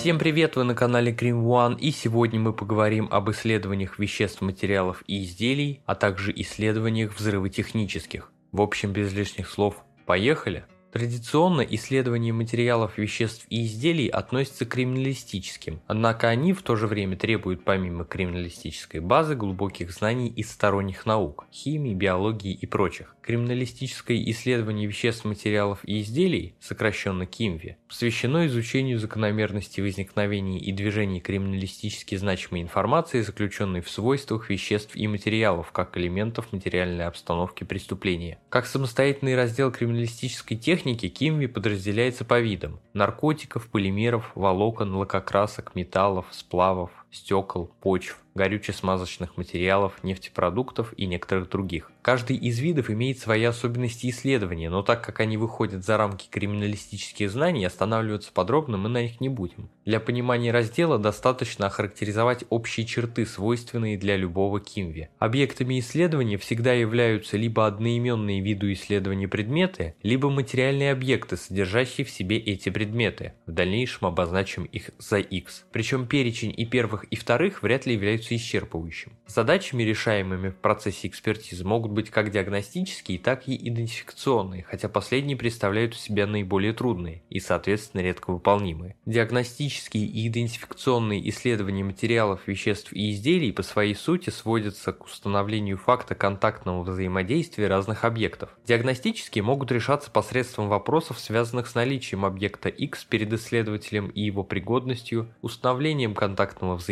Всем привет, вы на канале Cream One и сегодня мы поговорим об исследованиях веществ, материалов и изделий, а также исследованиях взрывотехнических. В общем, без лишних слов, поехали! Традиционно исследование материалов, веществ и изделий относятся к криминалистическим, однако они в то же время требуют помимо криминалистической базы глубоких знаний из сторонних наук – химии, биологии и прочих. Криминалистическое исследование веществ, материалов и изделий, сокращенно КИМВИ, посвящено изучению закономерности возникновения и движения криминалистически значимой информации, заключенной в свойствах веществ и материалов как элементов материальной обстановки преступления. Как самостоятельный раздел криминалистической техники, техники Кимви подразделяется по видам – наркотиков, полимеров, волокон, лакокрасок, металлов, сплавов, стекол, почв, горюче-смазочных материалов, нефтепродуктов и некоторых других. Каждый из видов имеет свои особенности исследования, но так как они выходят за рамки криминалистических знаний, останавливаться подробно мы на них не будем. Для понимания раздела достаточно охарактеризовать общие черты, свойственные для любого кимви. Объектами исследования всегда являются либо одноименные виду исследования предметы, либо материальные объекты, содержащие в себе эти предметы. В дальнейшем обозначим их за X. Причем перечень и первых, и вторых вряд ли являются исчерпывающим. Задачами, решаемыми в процессе экспертизы, могут быть как диагностические, так и идентификационные, хотя последние представляют из себя наиболее трудные и, соответственно, редко выполнимые. Диагностические и идентификационные исследования материалов, веществ и изделий по своей сути сводятся к установлению факта контактного взаимодействия разных объектов. Диагностические могут решаться посредством вопросов, связанных с наличием объекта X перед исследователем и его пригодностью, установлением контактного взаимодействия,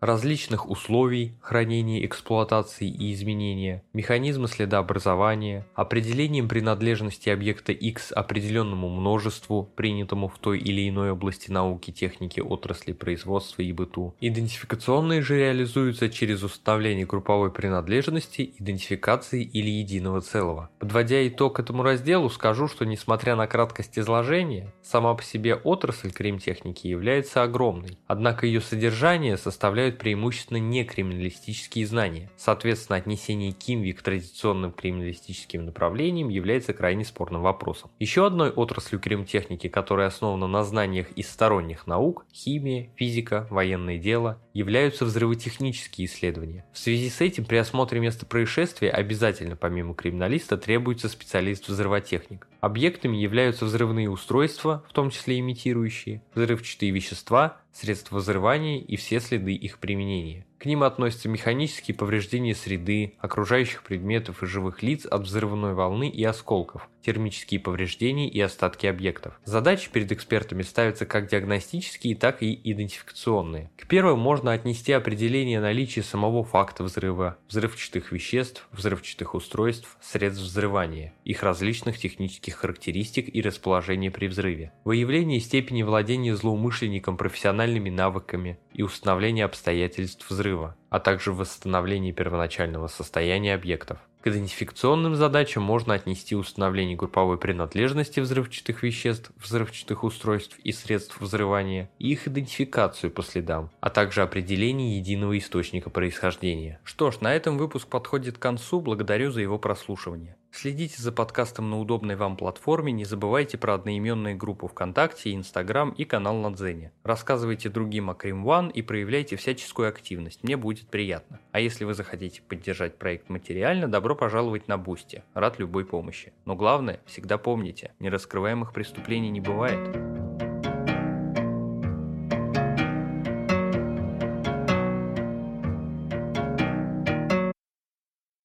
различных условий хранения, эксплуатации и изменения, механизма следообразования, определением принадлежности объекта X определенному множеству, принятому в той или иной области науки, техники, отрасли, производства и быту. Идентификационные же реализуются через установление групповой принадлежности, идентификации или единого целого. Подводя итог этому разделу, скажу, что несмотря на краткость изложения, сама по себе отрасль кримтехники является огромной, однако ее содержание составляет преимущественно не криминалистические знания. Соответственно, отнесение Кимви к традиционным криминалистическим направлениям является крайне спорным вопросом. Еще одной отраслью кримтехники, которая основана на знаниях из сторонних наук – химия, физика, военное дело – являются взрывотехнические исследования. В связи с этим при осмотре места происшествия обязательно помимо криминалиста требуется специалист-взрывотехник. Объектами являются взрывные устройства, в том числе имитирующие, взрывчатые вещества, средства взрывания и все следы их применения. К ним относятся механические повреждения среды, окружающих предметов и живых лиц от взрывной волны и осколков, термические повреждения и остатки объектов. Задачи перед экспертами ставятся как диагностические, так и идентификационные. К первым можно отнести определение наличия самого факта взрыва, взрывчатых веществ, взрывчатых устройств, средств взрывания, их различных технических характеристик и расположения при взрыве, выявление степени владения злоумышленником профессиональными навыками и установление обстоятельств взрыва а также восстановление первоначального состояния объектов. К идентификационным задачам можно отнести установление групповой принадлежности взрывчатых веществ, взрывчатых устройств и средств взрывания, и их идентификацию по следам, а также определение единого источника происхождения. Что ж, на этом выпуск подходит к концу, благодарю за его прослушивание. Следите за подкастом на удобной вам платформе, не забывайте про одноименные группы ВКонтакте, Инстаграм и канал на Дзене. Рассказывайте другим о Crime One и проявляйте всяческую активность, мне будет приятно. А если вы захотите поддержать проект материально, добро пожаловать на Boosty, рад любой помощи. Но главное, всегда помните, нераскрываемых преступлений не бывает.